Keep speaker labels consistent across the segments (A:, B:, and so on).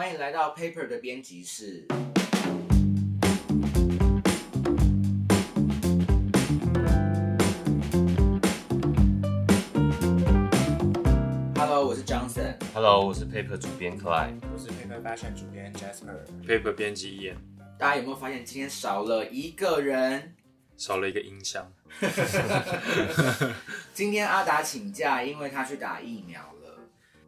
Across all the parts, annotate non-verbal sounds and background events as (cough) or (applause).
A: 欢迎来到 Paper 的编辑室。Hello，我是 Johnson。
B: Hello，我是 Paper 主编 Clyde。
C: 我是 Paper Fashion 主编 Jasper。
B: Paper 编辑一眼
A: 大家有没有发现今天少了一个人？
B: 少了一个音箱，(laughs)
A: 今天阿达请假，因为他去打疫苗了。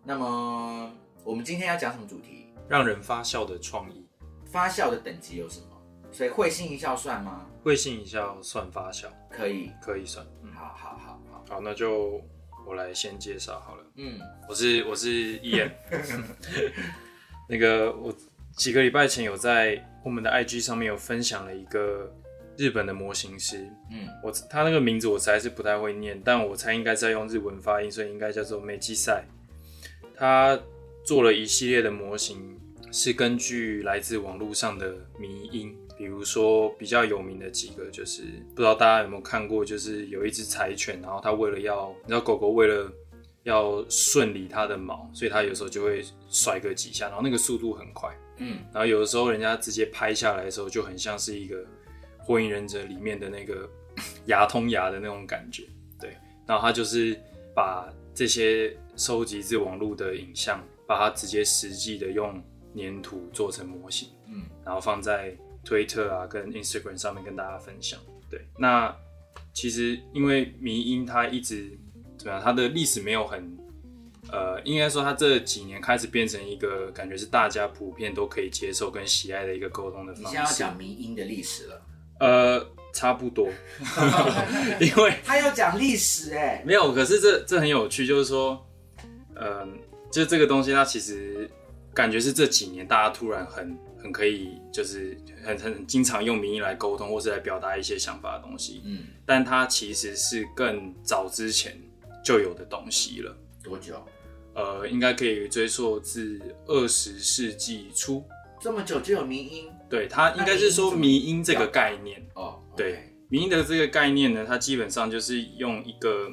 A: 那么我们今天要讲什么主题？
B: 让人发笑的创意。
A: 发笑的等级有什么？所以会心一笑算吗？
B: 会心一笑算发笑，
A: 可以。
B: 可以算。嗯，
A: 好好好好。
B: 好，那就我来先介绍好了。
A: 嗯，
B: 我是我是一眼。(laughs) 那个我几个礼拜前有在我们的 IG 上面有分享了一个日本的模型师，
A: 嗯，
B: 我他那个名字我实在是不太会念，但我猜应该在用日文发音，所以应该叫做美基赛。他做了一系列的模型，是根据来自网络上的迷因，比如说比较有名的几个，就是不知道大家有没有看过，就是有一只柴犬，然后它为了要，你知道狗狗为了要顺理它的毛，所以它有时候就会甩个几下，然后那个速度很快，
A: 嗯，
B: 然后有的时候人家直接拍下来的时候，就很像是一个《火影忍者》里面的那个 (laughs) 牙通牙的那种感觉，对。然后他就是把这些收集自网络的影像，把它直接实际的用粘土做成模型，
A: 嗯，
B: 然后放在推特啊跟 Instagram 上面跟大家分享。对，那其实因为迷音它一直怎么样，它的历史没有很。呃，应该说，它这几年开始变成一个感觉是大家普遍都可以接受跟喜爱的一个沟通的方
A: 你现在要
B: 式。
A: 讲迷音的历史了。
B: 呃，差不多，(laughs) 因为
A: 他要讲历史哎、
B: 没有，可是这这很有趣，就是说，嗯、就这个东西，它其实感觉是这几年大家突然很很可以，就是很很很经常用民意来沟通，或是来表达一些想法的东西。
A: 嗯，
B: 但它其实是更早之前就有的东西了。
A: 多久？
B: 呃，应该可以追溯至二十世纪初。
A: 这么久就有迷音
B: 对，它应该是说迷音这个概念。
A: 哦。
B: 对，民音的这个概念呢，它基本上就是用一个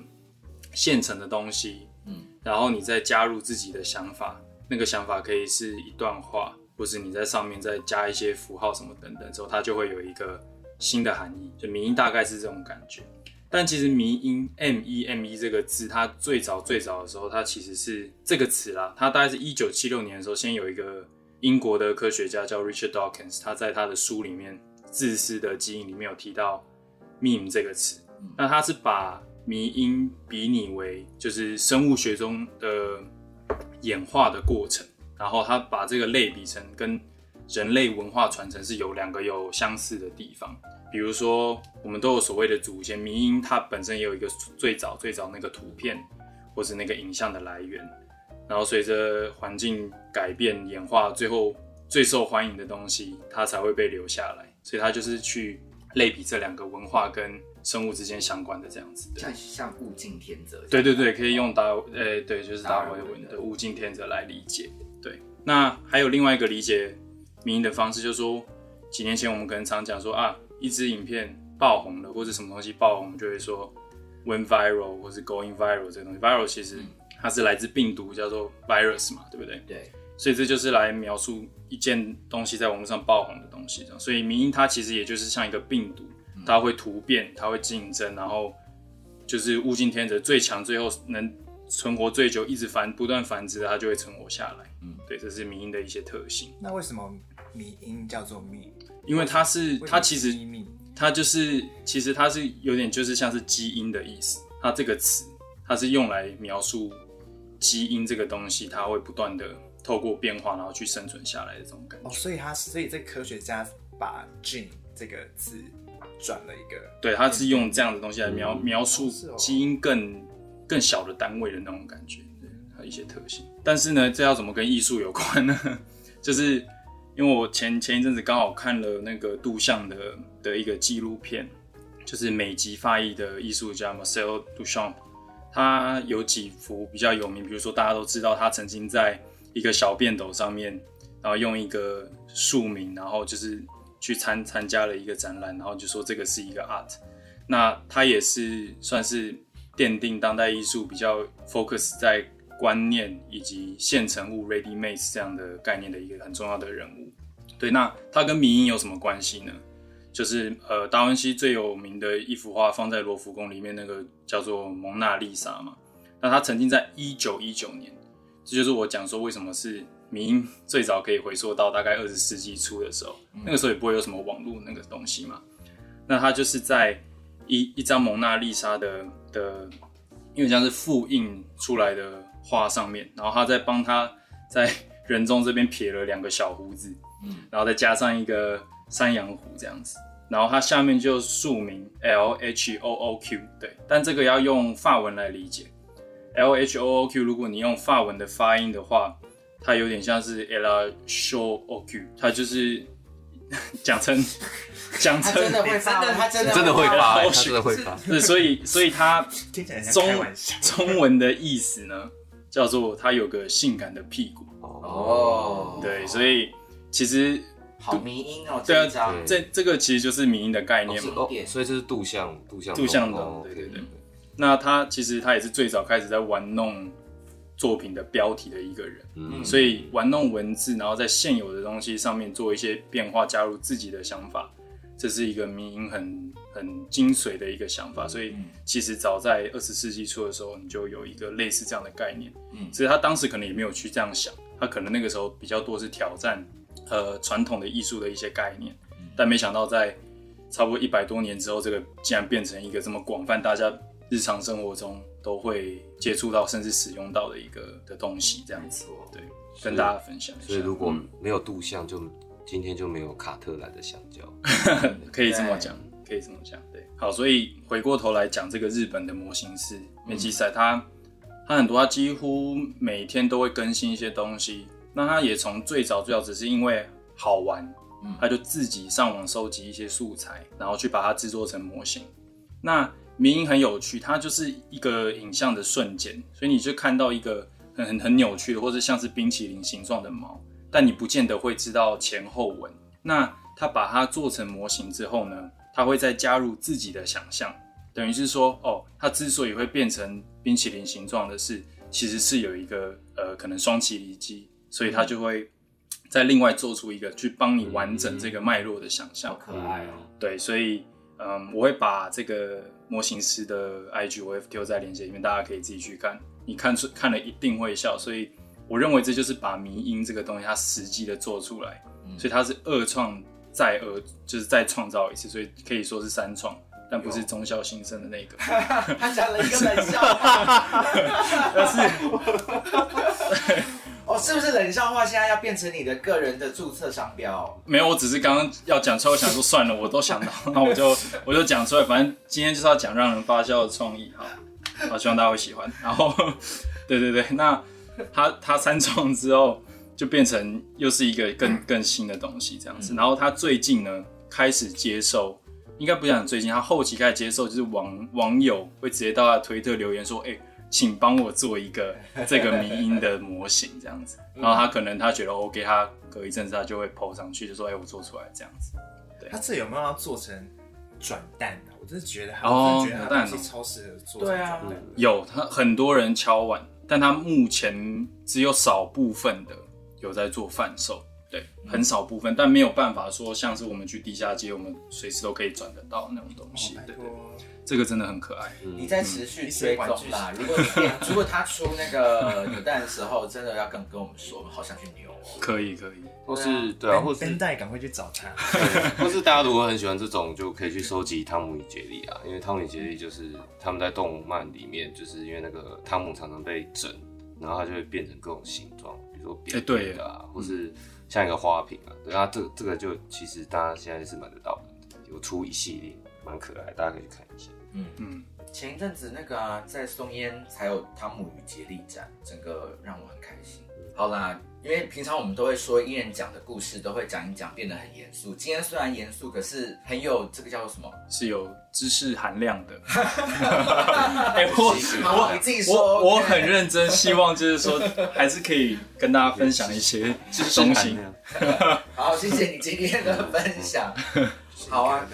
B: 现成的东西，
A: 嗯，
B: 然后你再加入自己的想法，那个想法可以是一段话，或是你在上面再加一些符号什么等等之后，它就会有一个新的含义。就迷音大概是这种感觉。但其实迷音 M E M E 这个字，它最早最早的时候，它其实是这个词啦。它大概是一九七六年的时候，先有一个英国的科学家叫 Richard Dawkins，他在他的书里面《自私的基因》里面有提到 meme 这个词。那他是把迷因比拟为就是生物学中的演化的过程，然后他把这个类比成跟人类文化传承是有两个有相似的地方。比如说，我们都有所谓的祖先，迷因它本身也有一个最早最早那个图片或是那个影像的来源，然后随着环境改变演化，最后最受欢迎的东西它才会被留下来，所以它就是去类比这两个文化跟生物之间相关的这样子的。
A: 像像物竞天择。
B: 对对对，可以用达呃对，就是达尔
A: 文的
B: 物竞天择来理解。对，那还有另外一个理解民音的方式，就是说几年前我们可能常讲说啊，一支影片爆红了，或者什么东西爆红，我们就会说 went viral 或是 going viral 这个东西。viral 其实它是来自病毒，叫做 virus 嘛，对不对？
A: 对，
B: 所以这就是来描述一件东西在网络上爆红的东西，这样。所以民音它其实也就是像一个病毒，它会突变，它会竞争，然后就是物竞天择，最强最后能存活最久，一直繁不断繁殖的，它就会存活下来。
A: 嗯，
B: 对，这是迷音的一些特性，
C: 那为什么迷音叫做迷？
B: 因为它是它其实它就是其实它是有点就是像是基因的意思，它这个词它是用来描述基因这个东西，它会不断的透过变化，然后去生存下来的这种感觉。
C: 哦，所以它所以这科学家把 gene 这个字转了一个
B: 对，他是用这样的东西来描描述基因更更小的单位的那种感觉，对，一些特性。但是呢，这要怎么跟艺术有关呢？(laughs) 就是因为我前前一阵子刚好看了那个杜象的的一个纪录片，就是美籍发裔的艺术家 Marcel Duchamp，他有几幅比较有名，比如说大家都知道他曾经在一个小便斗上面，然后用一个署名，然后就是去参参加了一个展览，然后就说这个是一个 art。那他也是算是奠定当代艺术比较 focus 在观念以及现成物 ready made 这样的概念的一个很重要的人物。对，那他跟迷因有什么关系呢？就是呃，达文西最有名的一幅画放在罗浮宫里面，那个叫做《蒙娜丽莎》嘛。那他曾经在一九一九年，这就是我讲说为什么是迷因最早可以回溯到大概二十世纪初的时候，那个时候也不会有什么网络那个东西嘛。那他就是在一一张蒙娜丽莎的的，因为像是复印出来的画上面，然后他在帮他在人中这边撇了两个小胡子，嗯，然后再加上一个山羊胡这样子，然后它下面就署名 L H O O Q，对，但这个要用法文来理解，L H O O Q，如果你用法文的发音的话，它有点像是 la show O Q，它就是 (laughs) 讲成 (laughs) 讲成
A: 真的会发，他真的
D: 真的会发、真的会发。(laughs)
B: 对，所以所以它
C: 听起来
B: 中。中文的意思呢，叫做它有个性感的屁股。
A: 哦，
B: 对，所以其实
A: 好迷音哦，
B: 对啊
A: 这
B: 这这个其实就是民音的概念嘛。
D: 哦，所以这是杜象，杜象，
B: 杜象的
D: 哦
B: 对对对那他其实他也是最早开始在玩弄作品的标题的一个人，
D: 嗯，
B: 所以玩弄文字，然后在现有的东西上面做一些变化，加入自己的想法，这是一个民营很很精髓的一个想法。所以其实早在二十世纪初的时候，你就有一个类似这样的概念。
A: 嗯。
B: 所以他当时可能也没有去这样想，他可能那个时候比较多是挑战呃传统的艺术的一些概念，但没想到在差不多一百多年之后，这个竟然变成一个这么广泛，大家日常生活中都会接触到甚至使用到的一个的东西，这样子。对，跟大家分享一下。
D: 所以如果没有杜象，就今天就没有卡特兰的香蕉。(laughs)
B: 可以这么讲，可以这么讲，对。好，所以回过头来讲这个日本的模型是面基赛，他他很多，他几乎每天都会更新一些东西。那他也从最早最早只是因为好玩，他就自己上网收集一些素材，然后去把它制作成模型。那民音很有趣，它就是一个影像的瞬间，所以你就看到一个很很很扭曲的，或者像是冰淇淋形状的毛，但你不见得会知道前后文。那他把它做成模型之后呢，他会再加入自己的想象，等于是说，哦，它之所以会变成冰淇淋形状的是，其实是有一个呃可能双麒麟机，所以他就会再另外做出一个去帮你完整这个脉络的想象。
A: 好可爱哦。
B: 对，所以嗯，我会把这个模型师的 IG 我会丢在链接里面，大家可以自己去看。你看出看了一定会笑，所以我认为这就是把迷音这个东西它实际的做出来，所以它是二创再二，就是再创造一次，所以可以说是三创。但不是中校新生的那个，(laughs)
A: 他讲了一个冷笑话，(laughs)
B: 但是 (laughs)
A: 哦，是不是冷笑话现在要变成你的个人的注册商标？
B: 没有，我只是刚刚要讲出来，我想说算了，我都想到，(laughs) 那我就我就讲出来，反正今天就是要讲让人发笑的创意，哈，好，希望大家会喜欢。然后，(laughs) 对对对，那他他三创之后，就变成又是一个更更新的东西这样子。然后他最近呢，开始接受，应该不讲最近，他后期开始接受，就是网网友会直接到他的推特留言说，哎、请帮我做一个 (laughs) 这个迷音的模型这样子。然后他可能他觉得 OK，他隔一阵子他就会 PO 上去，就说，哎、我做出来这样子。
C: 他这有没有要做成转蛋啊？我真的觉得，
B: 哦
C: 我真的觉得他
B: 有蛋哦
C: 东西超适合做成
A: 对啊
C: 转蛋。
B: 有他很多人敲碗，但他目前只有少部分的有在做贩售，对，很少部分，但没有办法说像是我们去地下街，我们随时都可以转得到那种东西，对对，这个真的很可爱。
A: 你在持续追踪啦。(laughs) 如果你变，如果他出那个扭蛋的时候，真的要跟跟我们说，我们好想去扭哦。
B: 可以可以，
D: 或是对啊，或是
C: 奔带赶快去找他。
D: 或是大家如果很喜欢这种，就可以去收集汤姆与杰利啊，因为汤姆与杰利就是他们在动漫里面，就是因为那个汤姆常常被整，然后他就会变成各种形状，比如说扁
B: 哎对
D: 扁的啊，或是像一个花瓶啊，对啊，这个这个就其实大家现在是买得到的，有出一系列，蛮可爱，大家可以去看一下。
B: 嗯，
A: 前一阵子那个啊、在松烟才有汤姆与杰利展，整个让我很开心。好啦，因为平常我们都会说艺人讲的故事都会讲一讲，变得很严肃。今天虽然严肃，可是很有这个叫做什么？
B: 是有知识含量的。(laughs) 哎、我
A: 我，你自己说。
B: 我我很认真，希望就是说还是可以跟大家分享一些东西。
A: 好，谢谢你今天的分享。好啊，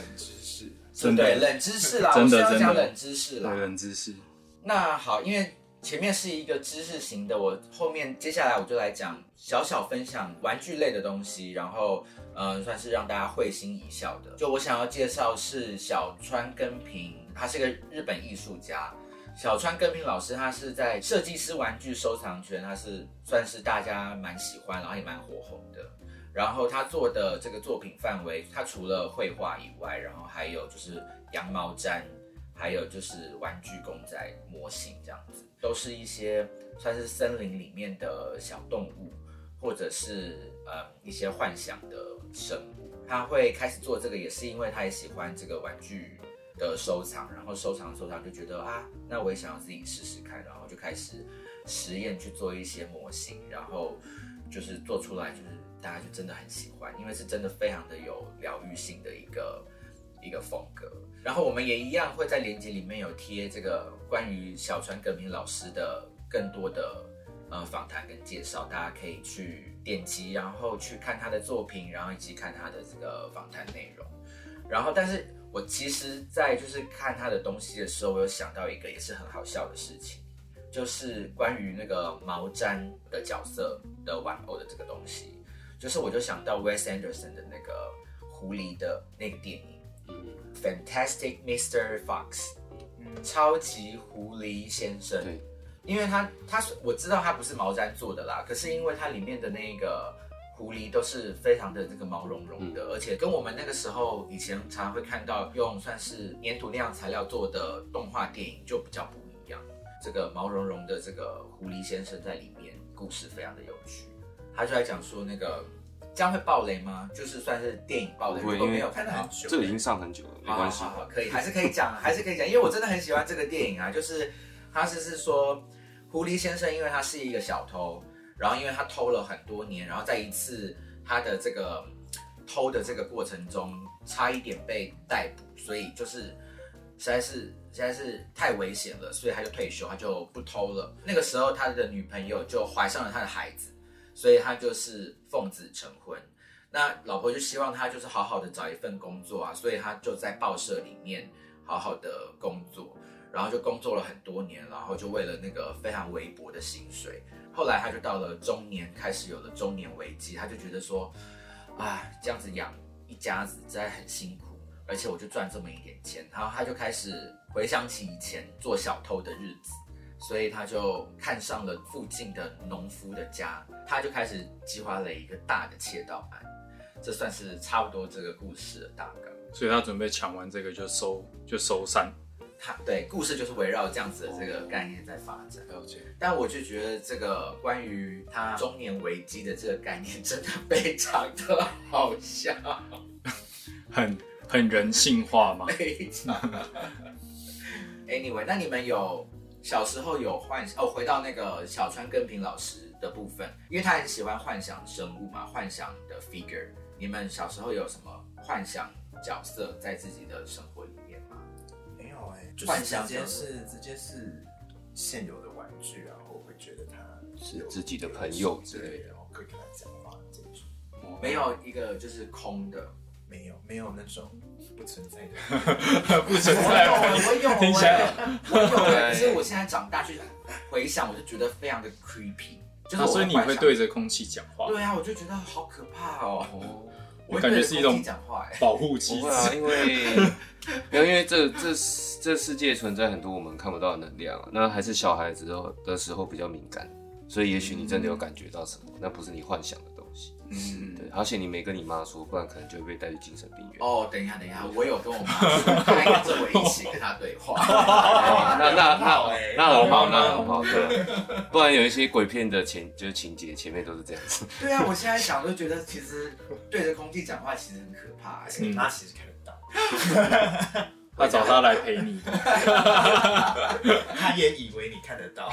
B: 真的
A: 对冷知识啦，
B: 真的
A: 我是要讲冷知识啦
B: 对。冷知识，
A: 那好，因为前面是一个知识型的，我后面接下来我就来讲小小分享玩具类的东西，然后呃算是让大家会心一笑的。就我想要介绍是小川根平，他是个日本艺术家。小川根平老师，他是在设计师玩具收藏圈，他是算是大家蛮喜欢，然后也蛮火红的。然后他做的这个作品范围，他除了绘画以外，然后还有就是羊毛毡，还有就是玩具公仔模型这样子，都是一些算是森林里面的小动物，或者是呃一些幻想的生物。他会开始做这个，也是因为他也喜欢这个玩具的收藏，然后收藏收藏就觉得啊，那我也想要自己试试看，然后就开始实验去做一些模型，然后就是做出来就是大家就真的很喜欢，因为是真的非常的有疗愈性的一个一个风格。然后我们也一样会在链接里面有贴这个关于小川革命老师的更多的呃访谈跟介绍，大家可以去点击，然后去看他的作品，然后以及看他的这个访谈内容。然后，但是我其实，在就是看他的东西的时候，我有想到一个也是很好笑的事情，就是关于那个毛毡的角色的玩偶的这个东西，就是我就想到 Wes Anderson 的那个狐狸的那个电影，Fantastic Mr. Fox，超级狐狸先生。
D: 对，
A: 因为它它是我知道它不是毛毡做的啦，可是因为它里面的那个狐狸都是非常的这个毛茸茸的，而且跟我们那个时候以前常常会看到用算是粘土那样材料做的动画电影就比较不一样。这个毛茸茸的这个狐狸先生在里面故事非常的有趣，他就在讲说那个这样会爆雷吗？就是算是电影爆雷，没有看到
C: 很久
D: 这个已经上很久了，没关系
A: 好。好好，可以，(laughs) 还是可以讲，还是可以讲，因为我真的很喜欢这个电影啊。就是他是是说，狐狸先生，因为他是一个小偷，然后因为他偷了很多年，然后在一次他的这个偷的这个过程中，差一点被逮捕，所以就是实在是实在是太危险了，所以他就退休，他就不偷了。那个时候他的女朋友就怀上了他的孩子，所以他就是奉子成婚。那老婆就希望他就是好好的找一份工作啊，所以他就在报社里面好好的工作，然后就工作了很多年，然后就为了那个非常微薄的薪水，后来他就到了中年，开始有了中年危机，他就觉得说，啊，这样子养一家子真的很辛苦，而且我就赚这么一点钱，然后他就开始回想起以前做小偷的日子。所以他就看上了附近的农夫的家，他就开始计划了一个大的窃盗案，这算是差不多这个故事的大纲。
B: 所以他准备抢完这个就收就收山。
A: 他对故事就是围绕这样子的这个概念在发展。
D: 了解。
A: 但我就觉得这个关于他中年危机的这个概念真的非常的好笑，
B: 很很人性化嘛。(laughs)
A: 非常。Anyway，那你们有小时候有幻想哦？回到那个小川根平老师的部分，因为他很喜欢幻想生物嘛，幻想的 figure。你们小时候有什么幻想角色在自己的生活里面吗？
C: 没有哎、就是
A: 幻想
C: 直接是直接是现有的玩具，然后会觉得他
D: 是自己的朋友之类的
C: 之类的，然后可以跟他讲话这种。
A: 没有一个就是空的，
C: 没有没有那种不存在的，(laughs)
B: 不存
A: 我
B: 在。
A: 有，我有，
B: 听起来
A: 我有，可是我现在长大去回想，我就觉得非常的 creepy，就是
B: 所以你会对着空气讲话，
A: 对啊，我就觉得好可怕哦。
D: 哦，
A: 我
B: 感觉是一种。保护机
D: 不会啊，
B: 制。
D: 因为没有，因为这这这世界存在很多我们看不到的能量啊。那还是小孩子的的时候比较敏感，所以也许你真的有感觉到什么，那不是你幻想的东西。
A: 嗯，
D: 对，而且你没跟你妈说，不然可能就会被带去精神病院。
A: 哦，等一下，等一下，我有跟我妈说，她还跟着我一起跟她对话。(laughs)
D: 那那 (laughs) 那那很好，那很好，(laughs) 对。不然有一些鬼片的前就是情节前面都是这样子。
A: 对啊，我现在想就觉得，其实对着空气讲话其实很可怕哎。
C: 你妈其实看得到，
B: 他找他来陪你，
C: 他也以为你看得到。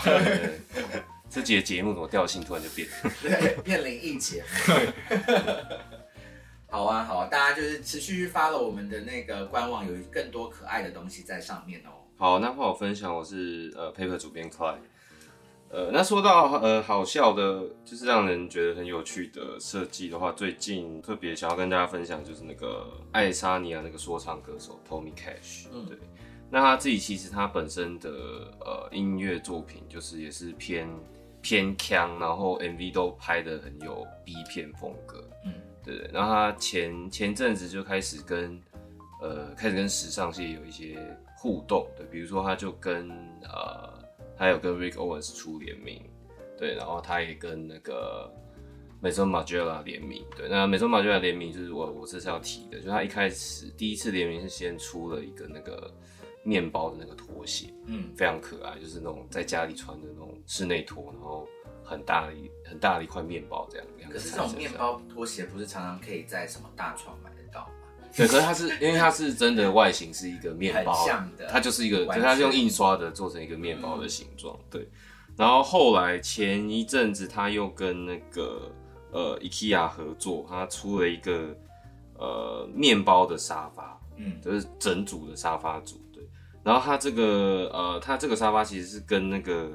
D: 这节节目怎么调性突然就变了？
A: 对，变灵异节目。(laughs) 好啊，好啊，大家就是持续发了我们的那个官网，有更多可爱的东西在上面哦。
D: 好，那换我分享，我是呃 Paper 主编 Clyde。呃，那说到呃好笑的，就是让人觉得很有趣的设计的话，最近特别想要跟大家分享，就是那个爱沙尼亚那个说唱歌手 Tommy Cash。
A: 嗯
D: 对，那他自己其实他本身的呃音乐作品就是也是偏偏腔，然后 MV 都拍的很有 B 片风格，
A: 嗯，
D: 对对。然后他前前阵子就开始跟呃开始跟时尚界有一些互动，对，比如说他就跟呃他有跟 Rick Owens 出联名，对，然后他也跟那个美洲马 g 拉联名，对，那美洲马 g 拉联名就是我我这是要提的，就是他一开始第一次联名是先出了一个那个面包的那个拖鞋，
A: 嗯，
D: 非常可爱，就是那种在家里穿的那种室内拖，然后很大的一很大的一块面包这样。
A: 可是这种面包拖鞋不是常常可以在什么大床买得到吗？
D: 对，可是它是因为它是真的外形是一个面包，
A: 很像的
D: 它就是一个，就是它是用印刷的做成一个面包的形状，对。然后后来前一阵子他又跟那个呃 IKEA 合作，他出了一个呃面包的沙发，
A: 嗯，
D: 就是整组的沙发组，对。然后它这个呃，它这个沙发其实是跟那个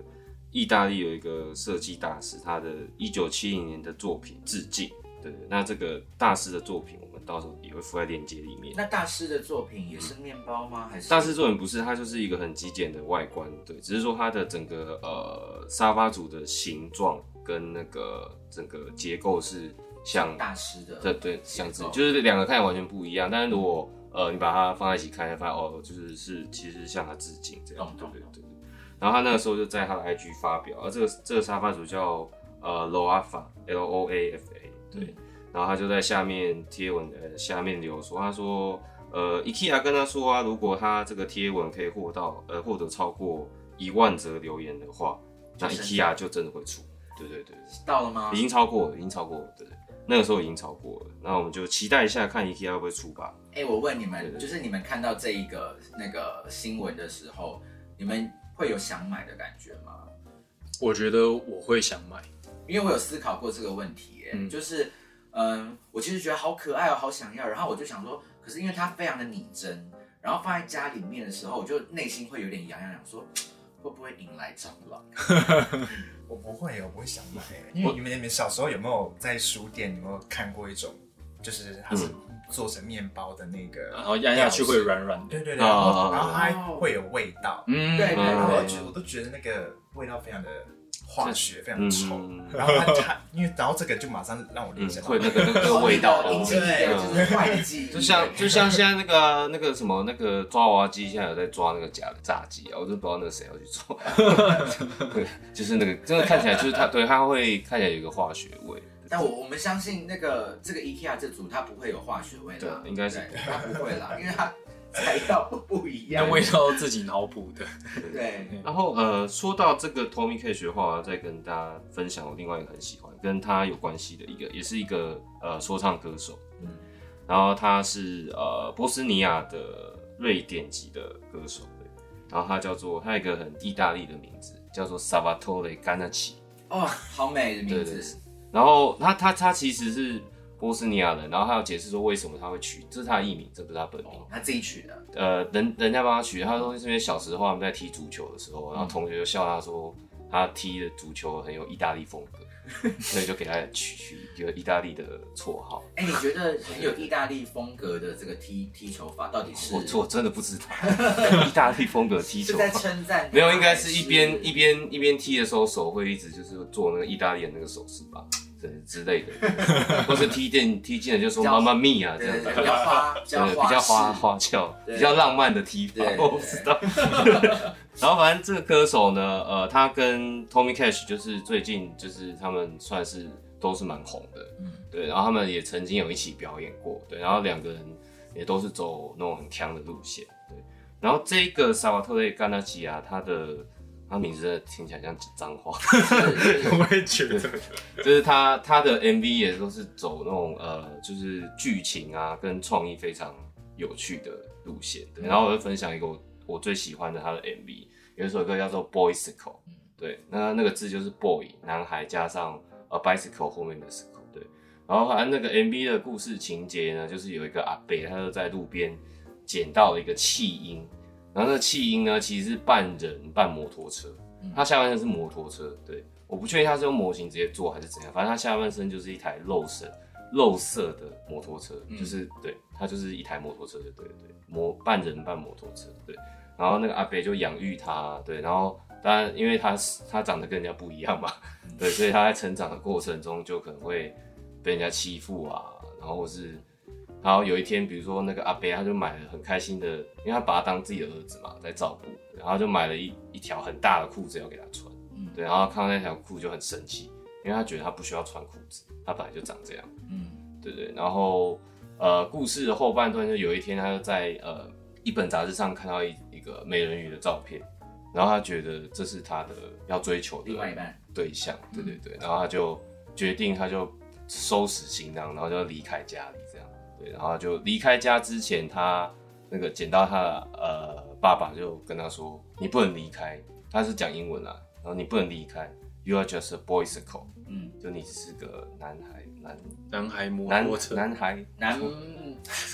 D: 意大利有一个设计大师，他的一九七零年的作品致敬。对，那这个大师的作品，我们到时候也会附在链接里面。
A: 那大师的作品也是面包吗？还是
D: 大师作品不是，它就是一个很极简的外观，对，只是说它的整个呃沙发组的形状跟那个整个结构是像
A: 大师的？
D: 对对，像就是两个看起来完全不一样，但是如果呃你把它放在一起看，发现哦，就是是其实向他致敬这样，对对对。对。然后他那个时候就在他的 IG 发表，而这个这个沙发主叫呃 Loafa L O A F A，对，
A: 嗯。
D: 然后他就在下面贴文呃下面留说，他说呃 IKEA 跟他说啊，如果他这个贴文可以获到呃获得超过一万则留言的话，那 IKEA 就真的会出，对对对。
A: 到了吗？
D: 已？经超过了，已经超过了，对，那个时候已经炒过了，那我们就期待一下，看 IKEA 会不会出吧。
A: 哎、我问你
D: 对
A: 们，
D: 对
A: 就是你们看到这一个那个新闻的时候，你们会有想买的感觉吗？
B: 我觉得我会想买，
A: 因为我有思考过这个问题、哎、
B: 嗯
A: 就是，嗯，我其实觉得好可爱哦，好想要，然后我就想说，可是因为它非常的拟真，然后放在家里面的时候，我就内心会有点痒痒痒，说会不会引来蟑螂？(laughs)
C: 我不会，我不会想买，因为你们你们小时候有没有在书店有没有看过一种，就是它是做成面包的那个，
B: 然后压下去会软软的。
C: 对对对，然后
D: 哦
C: 然后它会有味道，
B: 嗯，
A: 对对
C: 我
A: 对
C: 我都觉得那个味道非常的化学，非常的臭。
D: 嗯
C: 然后它它因为然后这个就马上让我联
D: 嗯，
C: 想到
D: 会那个那个味道哦
A: 引起一个就是坏的记忆，
D: 就像就像现在那个那个什么那个抓娃娃机，现在有在抓那个假的炸鸡啊，我就不知道那个谁要去做，(laughs) 对，就是那个真的看起来就是它，对，它会看起来有一个化学味，
A: 但我我们相信那个这个 IKEA 这组它不会有化学味啦，
D: 对应该是
A: 它不会啦，因为它材料不一样，
B: 那味道自己脑补的。
A: 对，(laughs)
D: 然后呃，说到这个 Tommy Cash 的话，我要再跟大家分享我另外一个很喜欢，跟他有关系的一个，也是一个呃说唱歌手，
A: 嗯。
D: 然后他是呃波斯尼亚的瑞典籍的歌手，对，然后他叫做他有一个很意大利的名字，叫做 Salvatore Ganacci，
A: 哦，好美的名
D: 对对
A: 字，
D: 然后他他他其实是波斯尼亚人，然后他要解释说为什么他会取，这是他的艺名，这不是他本名。
A: 哦，他自己取的，
D: 呃，人人家帮他取，他说是因为小时候他们在踢足球的时候，然后同学就笑他说他踢的足球很有意大利风格，(laughs) 所以就给他取取一个意大利的绰号。
A: 哎，你觉得很有意大利风格的这个踢踢球法到底是
D: 我我真的不知道 (laughs) 意大利风格踢球法。
A: 称赞他？
D: 没有，应该是一
A: 还
D: 边一边一边踢的时候，手会一直就是做那个意大利的那个手势吧，对之类的，(laughs) 或是踢进踢进了就说妈妈咪啊这样子。
A: 比较花，比较
D: 对，比较花花俏，比较浪漫的踢法，我不知道。(laughs) 然后反正这个歌手呢，呃，他跟 Tommy Cash 就是最近就是他们算是都是蛮红的，
A: 嗯。
D: 对，然后他们也曾经有一起表演过，对，然后两个人也都是走那种很强的路线，对。然后这个萨瓦特雷甘纳基啊，他的他名字听起来像脏话，(laughs)
B: 我也觉得，
D: 就是他他的 MV 也都是走那种呃，就是剧情啊跟创意非常有趣的路线。对，然后我就分享一个我我最喜欢的他的 MV，有一首歌叫做 Boysicle，对，那那个字就是 boy 男孩加上呃 bicycle 后面的 sicle，对。然后反正那个 MV 的故事情节呢，就是有一个阿伯，他就在路边捡到了一个弃婴，然后那个弃婴呢，其实是半人半摩托车，他下半身是摩托车，对，我不确定他是用模型直接做还是怎样，反正他下半身就是一台肉身，肉色的摩托车，
A: 嗯
D: 就是对，它就是一台摩托车，就对对，摩半人半摩托车，对。然后那个阿北就养育他，对，然后当然因为他是他长得跟人家不一样嘛，对，所以他在成长的过程中就可能会被人家欺负啊，然后或是，然后有一天比如说那个阿伯他就买了很开心的，因为他把他当自己的儿子嘛，在照顾，然后就买了一一条很大的裤子要给他穿，
A: 嗯。
D: 对，然后看到那条裤就很生气，因为他觉得他不需要穿裤子，他本来就长这样。
A: 嗯。
D: 对对，然后呃，故事的后半段就有一天，他就在呃一本杂志上看到一一个美人鱼的照片，然后他觉得这是他的要追求的
A: 另外一半。
D: 对象，对对对，然后他就决定他就收拾行囊，然后就离开家里对，然后就离开家之前，他那个捡到他的呃爸爸就跟他说，你不能离开，他是讲英文啦，然后你不能离开，You are just a boysicle，
A: 嗯，
D: 就你只是个男孩男。
B: 男孩摩车，
D: 男孩
A: 男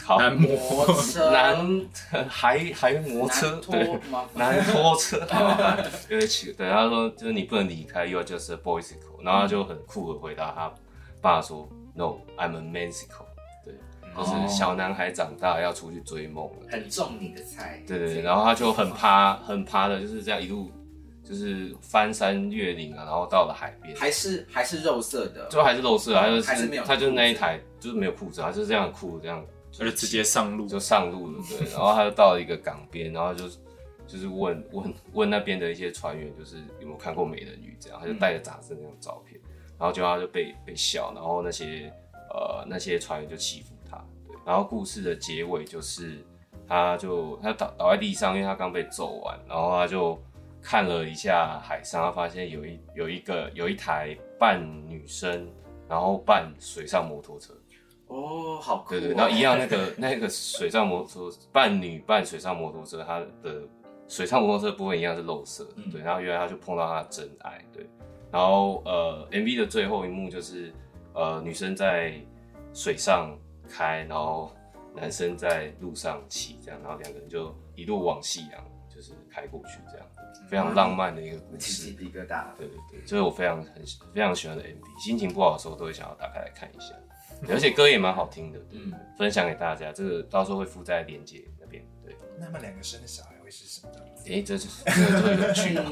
D: 好。
B: 男
A: 摩 (laughs) 托车，
D: 男孩还摩车对
A: 男拖？
D: 男拖车，对不起，对他说就是你不能离开，You are just a boysicle，然后他就很酷的回答他爸说，No，I'm a mansicle，对，就是小男孩长大要出去追梦了，
A: 很中你的菜。
D: 对对对，然后他就很趴很趴的，就是这样一路就是翻山越岭啊，然后到了海边，
A: 还是还是肉色的，
D: 最后还是肉色啊，他就是
A: 还是没有
D: 他就是那一台就是没有裤子，他就是这样酷这样。
B: 他就直接上路，
D: 就上路了，对，(laughs) 然后他就到了一个港边，然后就就是问问问那边的一些船员，就是有没有看过美人鱼这样，他就带着杂志那种照片，然后就他就被被笑，然后那些呃那些船员就欺负然后故事的结尾就是他就他倒倒在地上，因为他刚被揍完，然后他就看了一下海上，他发现有一有一个有一台半女生，然后半水上摩托车。
A: 哦，好酷哦。
D: 对对，然后一样那个那个水上摩托半女半水上摩托车，它的水上摩托车部分一样是肉色，
A: 嗯
D: 对，然后原来他就碰到他的真爱，对，然后呃 MV 的最后一幕就是呃女生在水上开，然后男生在路上骑，这样，然后两个人就一路往夕阳就是开过去，这样非常浪漫的一个故
A: 起鸡
D: 事。
A: 皮疙瘩。
D: 对对对，这是我非常很非常喜欢的 MV，心情不好的时候都会想要打开来看一下，(laughs) 而且歌也蛮好听的，对
A: 嗯
D: 分享给大家，这个到时候会附在链接那边。对，
C: 那么两个生的小是什么样子？
D: 诶，这就是这个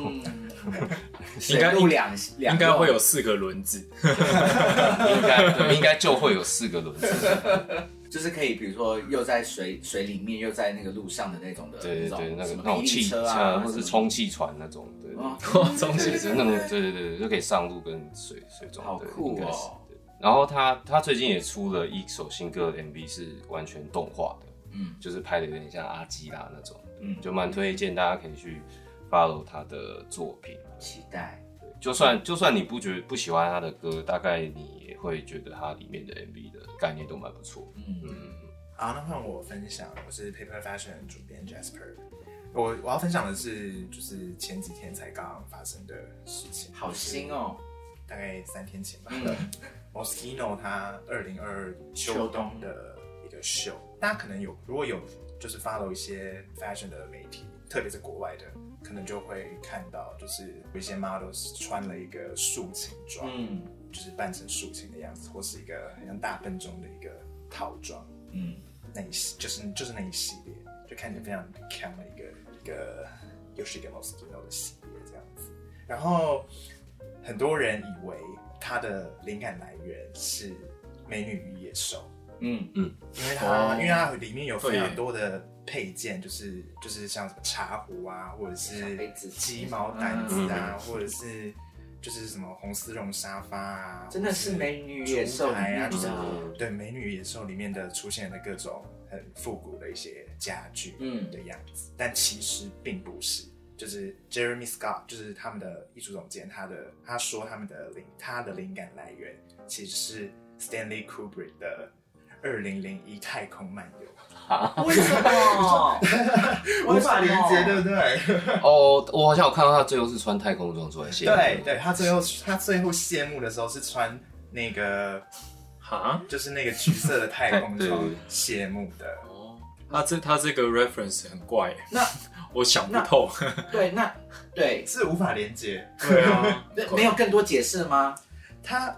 D: (laughs)
B: 应该
A: 两两
B: 应该会有四个轮子，(laughs)
D: 应该对，应该就会有四个轮子。(laughs)
A: 就是可以，比如说又在水水里面，又在那个路上的那种的，
D: 对对对，那个那种汽
A: 车啊，
D: 或是充气船那种，对
B: 充气
D: 船，那种对对对，就可以上路跟水水中，
A: 好酷哦。
D: 对。然后他他最近也出了一首新歌的 MV，是完全动画的，
A: 嗯。
D: 就是拍的有点像阿基拉那种，
A: 嗯，
D: 就蛮推荐大家可以去 follow 他的作品。
A: 期待。
D: 就算就算你不觉得不喜欢他的歌，大概你也会觉得他里面的 MV 的概念都蛮不错。
A: 嗯
D: 嗯，
C: 好，那换我分享，我是 Paper Fashion 的主编 Jasper。我我要分享的是，就是前几天才刚刚发生的事情，
A: 好新哦。
C: 大概三天前吧。
A: 嗯
C: Moschino 他二零二二秋冬的一个秀，大家可能有如果有就是 follow 一些 fashion 的媒体，特别是国外的，可能就会看到就是有一些 models 穿了一个竖琴装，
A: 嗯
C: 就是扮成竖琴的样子，或是一个很像大笨钟的一个套装，
A: 嗯，
C: 那一系就是就是那一系列，就看起来非常强的一个一个又是一个 Moschino 的系列这样子。然后很多人以为它的灵感来源是《美女与野兽
A: 嗯。
C: 嗯》，因为它、
B: 哦。
C: 因为它里面有非常多的配件，就是就是像什么茶壶啊，或者
A: 小
C: 是
A: 杯子
C: 鸡毛掸子啊，或者是。就是什么红丝绒沙发啊，
A: 真的是美女与野兽
C: 啊，就是
A: 的
C: 对《美女与野兽》里面的出现的各种很复古的一些家具
A: 嗯。
C: 的样子，但其实并不是。就是 Jeremy Scott，就是他们的艺术总监，他的他说他们的灵他的灵感来源其实是 Stanley Kubrick 的《二零零一太空漫游》，
A: 为什么？
C: 无法连接，对不对？
D: 哦，我好像有看到他最后是穿太空装出来谢幕。
C: 对对，他最后他最后谢幕的时候是穿那个
B: 哈，
C: 就是那个橘色的太空装
D: 对
C: 谢幕的。
B: 哦，那这他这个 reference 很怪，
A: 那 (laughs)
B: 我想不透。
A: 对，那对，
C: 是无法连接。
B: 对啊，(laughs)
A: 对没有更多解释吗？
C: 他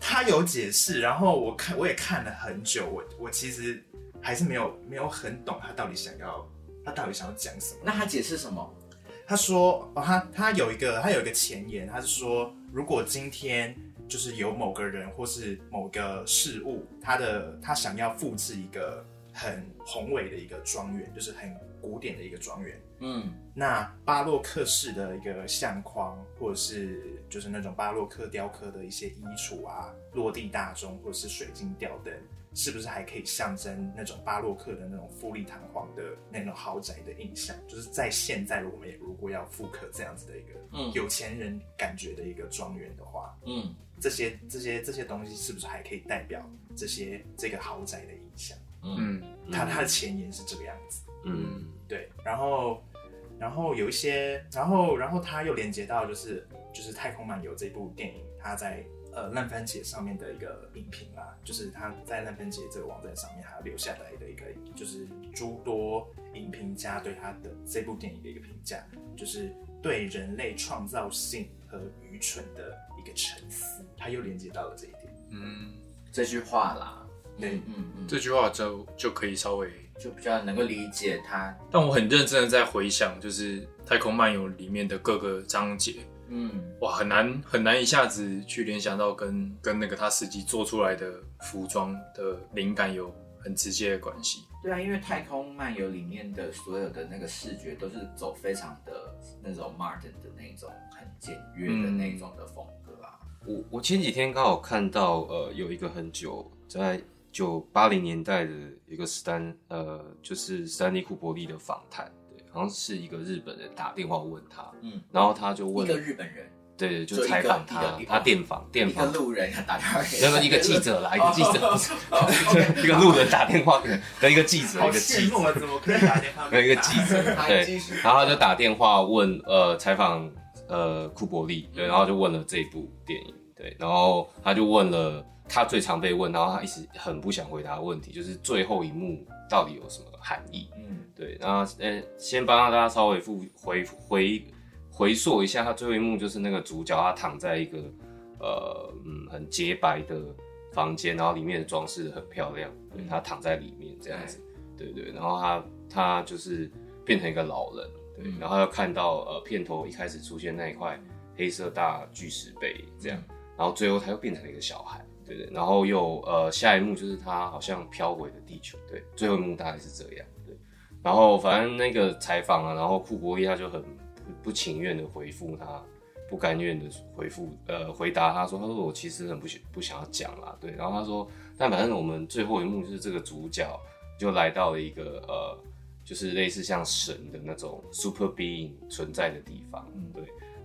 C: 他有解释，然后我看我也看了很久，我我其实还是没有没有很懂他到底想要他到底想要讲什么。
A: 那他解释什么？
C: 他说，哦，他他有一个他有一个前言，他是说，如果今天就是有某个人或是某个事物，他的他想要复制一个很宏伟的一个庄园，就是很古典的一个庄园，
A: 嗯
C: 那巴洛克式的一个相框，或者是就是那种巴洛克雕刻的一些衣橱啊、落地大钟或者是水晶吊灯，是不是还可以象征那种巴洛克的那种富丽堂皇的那种豪宅的印象？就是在现在，我们也如果要复刻这样子的一个
A: 嗯
C: 有钱人感觉的一个庄园的话，
A: 嗯
C: 这些这些这些东西是不是还可以代表这些这个豪宅的印象？
A: 嗯
B: 嗯
C: 它它的前言是这个样子。
D: 嗯
C: 对，然后然后有一些，然后然后他又连接到就是就是《太空漫游》这部电影，他在呃烂番茄上面的一个影评啦，就是他在烂番茄这个网站上面还留下来的一个，就是诸多影评家对他的这部电影的一个评价，就是对人类创造性和愚蠢的一个沉思，他又连接到了这一点。
B: 嗯，
A: 这句话啦，
C: 对
A: 嗯嗯嗯，
B: 这句话就就可以稍微，
A: 就比较能够理解他，
B: 但我很认真的在回想，就是《太空漫游》里面的各个章节，
A: 嗯
B: 哇，很难很难一下子去联想到跟跟那个他实际做出来的服装的灵感有很直接的关系。
A: 对啊，因为《太空漫游》里面的所有的那个视觉都是走非常的那种 Martin 的那种很简约的那种的风格啊。
D: 我我前几天刚好看到，呃，有一个很久在九八零年代的一个史丹，呃，就是史丹利库伯利的访谈，对，好像是一个日本人打电话问他，
A: 嗯，
D: 然后他就问，
A: 一个日本人，
D: 对，
A: 就
D: 采访他他电访电
A: 一个
D: 访，
A: 路人打电话给
D: 那个一个记者啦，一个记者，
A: 哦
D: 一个路人打电话给 (laughs) 跟一个记者，
C: 好
D: 一个记者！
C: 怎么可以打电话
D: 跟一个记者，对，然后他就打电话问呃采访呃库伯利，
A: 嗯
D: 对，然后就问了这部电影，对，然后他就问了他最常被问，然后他一直很不想回答的问题，就是最后一幕到底有什么含义？
A: 嗯。
D: 对，然后呃先帮大家稍微复回回回溯一下，他最后一幕就是那个主角他躺在一个呃嗯很洁白的房间，然后里面的装饰很漂亮，他躺在里面这样子，对。对，然后他他就是变成一个老人，对，
A: 嗯。
D: 然后又看到呃片头一开始出现那一块黑色大巨石碑这样，然后最后他又变成了一个小孩，对对，然后又呃下一幕就是他好像飘回了地球，对，最后一幕大概是这样，对，然后反正那个采访啊，然后库伯利他就很不不情愿的回复他。不甘愿的回复，呃，回答他说，他说我其实很不想不想要讲啦，对，然后他说，但反正我们最后一幕就是这个主角就来到了一个呃，就是类似像神的那种 super being 存在的地方，对，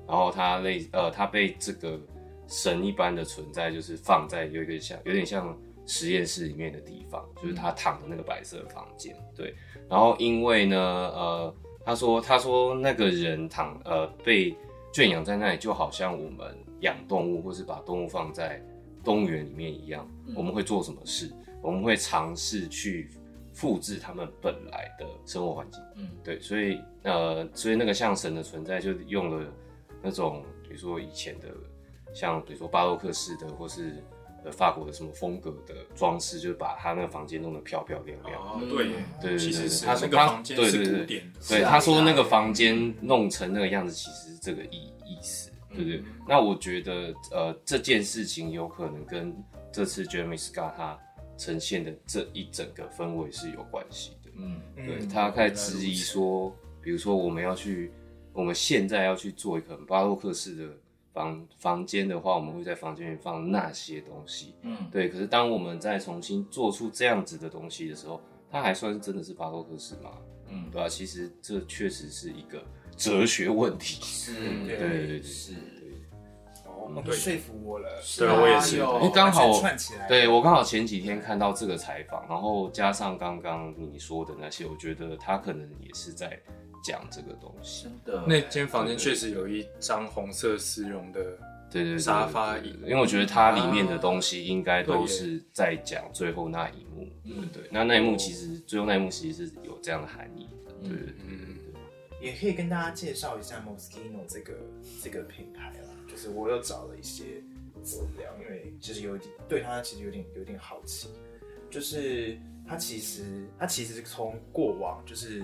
D: 然后他类呃，他被这个神一般的存在就是放在有一个像有点像实验室里面的地方，就是他躺的那个白色的房间，对，然后因为呢，呃，他说他说那个人躺呃被圈养在那里，就好像我们养动物或是把动物放在动物园里面一样，我们会做什么事？我们会尝试去复制他们本来的生活环境。
A: 嗯
D: 对，所以呃，所以那个像神的存在，就用了那种比如说以前的，像比如说巴洛克式的，或是呃法国的什么风格的装饰，就是把他那个房间弄得漂漂亮亮。
B: 哦，对，
D: 对对对
B: 其实是
D: 他说他
B: 那个房间是
D: 对对对
B: 古典的，
D: 对，他说那个房间弄成那个样子，其实是这个意意思，对不对？那我觉得呃这件事情有可能跟这次 Jeremy Scott 他呈现的这一整个氛围是有关系的。
A: 嗯
D: 对他开始质疑说，比如说我们要去，我们现在要去做一个很巴洛克式的房房间的话，我们会在房间里放那些东西。
A: 嗯，
D: 对，可是当我们再重新做出这样子的东西的时候，它还算是真的是巴洛克式吗？
A: 嗯
D: 对吧、其实这确实是一个哲学问题。
A: 是，
C: 对
D: 对对对
A: 是，
C: 哦，
B: 对
C: 说服我了。
B: 对我也是
A: 有
D: 因为刚好
C: 串起来。
D: 对我刚好前几天看到这个采访，然后加上刚刚你说的那些，我觉得他可能也是在讲这个东西。
A: 真的，
B: 那间房间确实有一张红色丝绒的，
D: 对对对，
B: 沙发椅
D: 因为我觉得它里面的东西应该都是在讲最后那一幕，对
A: 嗯。
D: 对对。那那一幕其实最后那一幕其实是有这样的含义的，对对对
C: 也可以跟大家介绍一下 Moschino 这个这个品牌啦，就是我又找了一些资料，因为其实有点对他其实有点有点好奇，就是他其实他其实从过往就是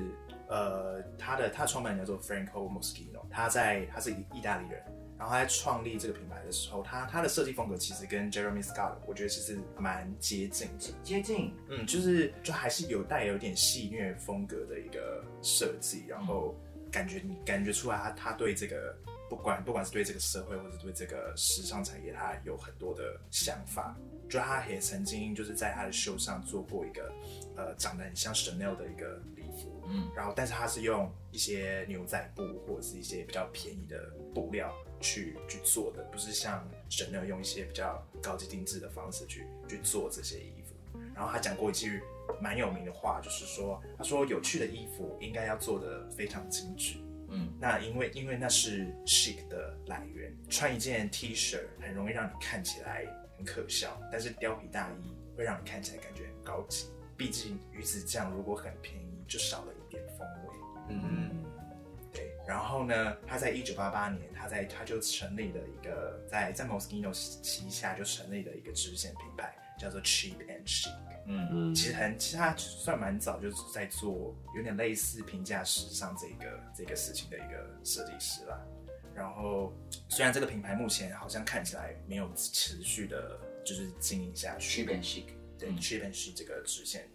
C: 呃他的他的创办人叫做 Franco Moschino，他在他是意大利人。然后他在创立这个品牌的时候，他他的设计风格其实跟 Jeremy Scott 我觉得其实蛮接近的。
A: 接近，
C: 嗯，就是就还是有带有点戏谑风格的一个设计，然后感觉你感觉出来他他对这个不管不管是对这个社会或者对这个时尚产业，他有很多的想法。就他也曾经就是在他的秀上做过一个呃长得很像 Chanel 的一个嗯，然后但是他是用一些牛仔布或者是一些比较便宜的布料。去去做的，不是像 Chanel 用一些比较高级定制的方式去去做这些衣服。然后他讲过一句蛮有名的话，就是说，他说有趣的衣服应该要做的非常精致。嗯，那因为因为那是 chic 的来源。穿一件 T 恤很容易让你看起来很可笑，但是貂皮大衣会让你看起来感觉很高级。毕竟鱼子酱如果很便宜，就少了一点风味。嗯。对然后呢，他在一九八八年，他在他就成立了一个在在 Moschino 旗下就成立了一个支线品牌，叫做 Cheap and Chic。嗯嗯，其实很其实他算蛮早就是在做有点类似平价时尚这个这个事情的一个设计师啦。然后虽然这个品牌目前好像看起来没有持续的就是经营下去
A: ，Cheap and Chic
C: 对 Cheap and Chic 这个支线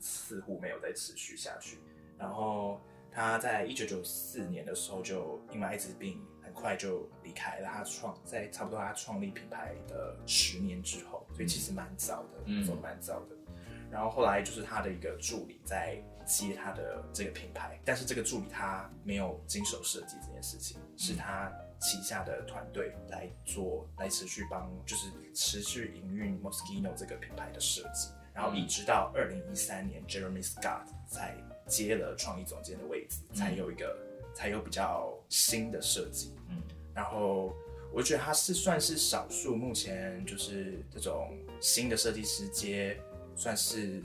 C: 似乎没有再持续下去。然后。他在一九九四年的时候就因为艾滋病很快就离开了。他创在差不多他创立品牌的十年之后，所以其实蛮早的，走蛮早的。然后后来就是他的一个助理在接他的这个品牌，但是这个助理他没有经手设计这件事情，是他旗下的团队来做，来持续帮，就是持续营运 Moschino 这个品牌的设计。然后一直到二零一三年，Jeremy Scott 才。接了创意总监的位置，才有一个才有比较新的设计。嗯，然后我觉得他是算是少数目前就是这种新的设计师接，算是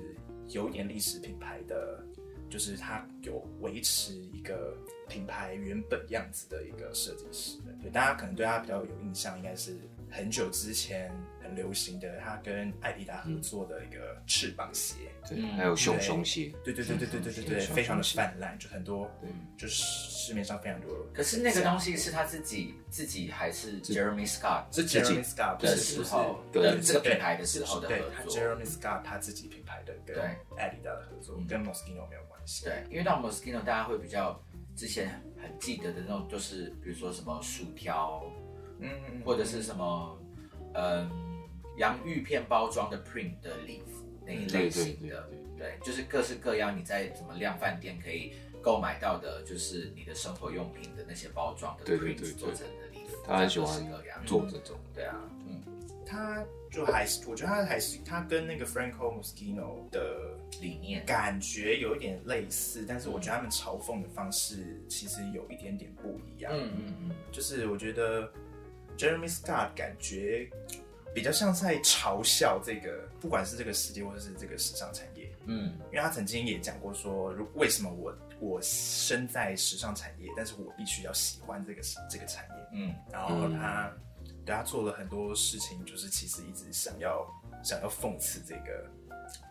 C: 有点历史品牌的，就是他有维持一个品牌原本样子的一个设计师。对，大家可能对他比较有印象，应该是。很久之前很流行的，他跟艾迪达合作的一个翅膀鞋，
D: 对，还有熊熊鞋，
C: 对对对对对对对对，非常的泛滥，就很多，对，就是市面上非常多。
A: 可是那个东西是他自己自己还是 Jeremy Scott？
C: 是 Jeremy Scott
A: 的时候的这个品牌的时候的合
C: 作，Jeremy Scott 他自己品牌的跟艾迪达的合作，跟 Moschino 没有关系。
A: 对，因为到 Moschino 大家会比较之前很记得的那种，就是比如说什么薯条。嗯，或者是什么，嗯，洋芋片包装的 print 的礼服那一类型的，对，就是各式各样你在什么量饭店可以购买到的，就是你的生活用品的那些包装的 print 做成的礼服，
D: 他很喜欢做这种，
A: 对啊，
C: 嗯，他就还是，我觉得他还是他跟那个 Franco Moschino 的
A: 理念。
C: 感觉有一点类似，但是我觉得他们嘲讽的方式其实有一点点不一样，嗯嗯嗯，就是我觉得。Jeremy Scott 感觉比较像在嘲笑这个，不管是这个世界或者是这个时尚产业，嗯，因为他曾经也讲过说，如为什么我我身在时尚产业，但是我必须要喜欢这个这个产业，嗯，然后他对他做了很多事情，就是其实一直想要想要讽刺这个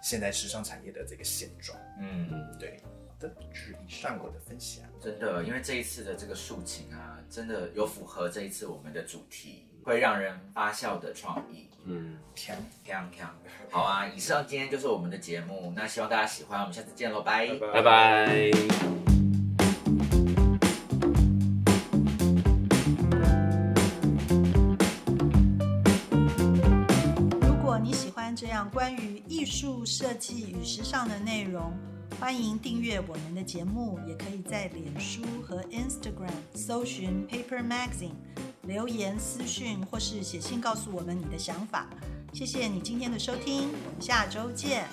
C: 现在时尚产业的这个现状，嗯，对。的，是以上我的分享。
A: 真的，因为这一次的这个抒情啊，真的有符合这一次我们的主题，会让人发笑的创意。嗯，锵锵锵，(laughs) 好啊！以上今天就是我们的节目，那希望大家喜欢，我们下次见喽，拜
D: 拜拜。
E: 如果你喜欢这样关于艺术设计与时尚的内容。欢迎订阅我们的节目，也可以在脸书和 Instagram 搜寻 Paper Magazine，留言私讯或是写信告诉我们你的想法。谢谢你今天的收听，我们下周见。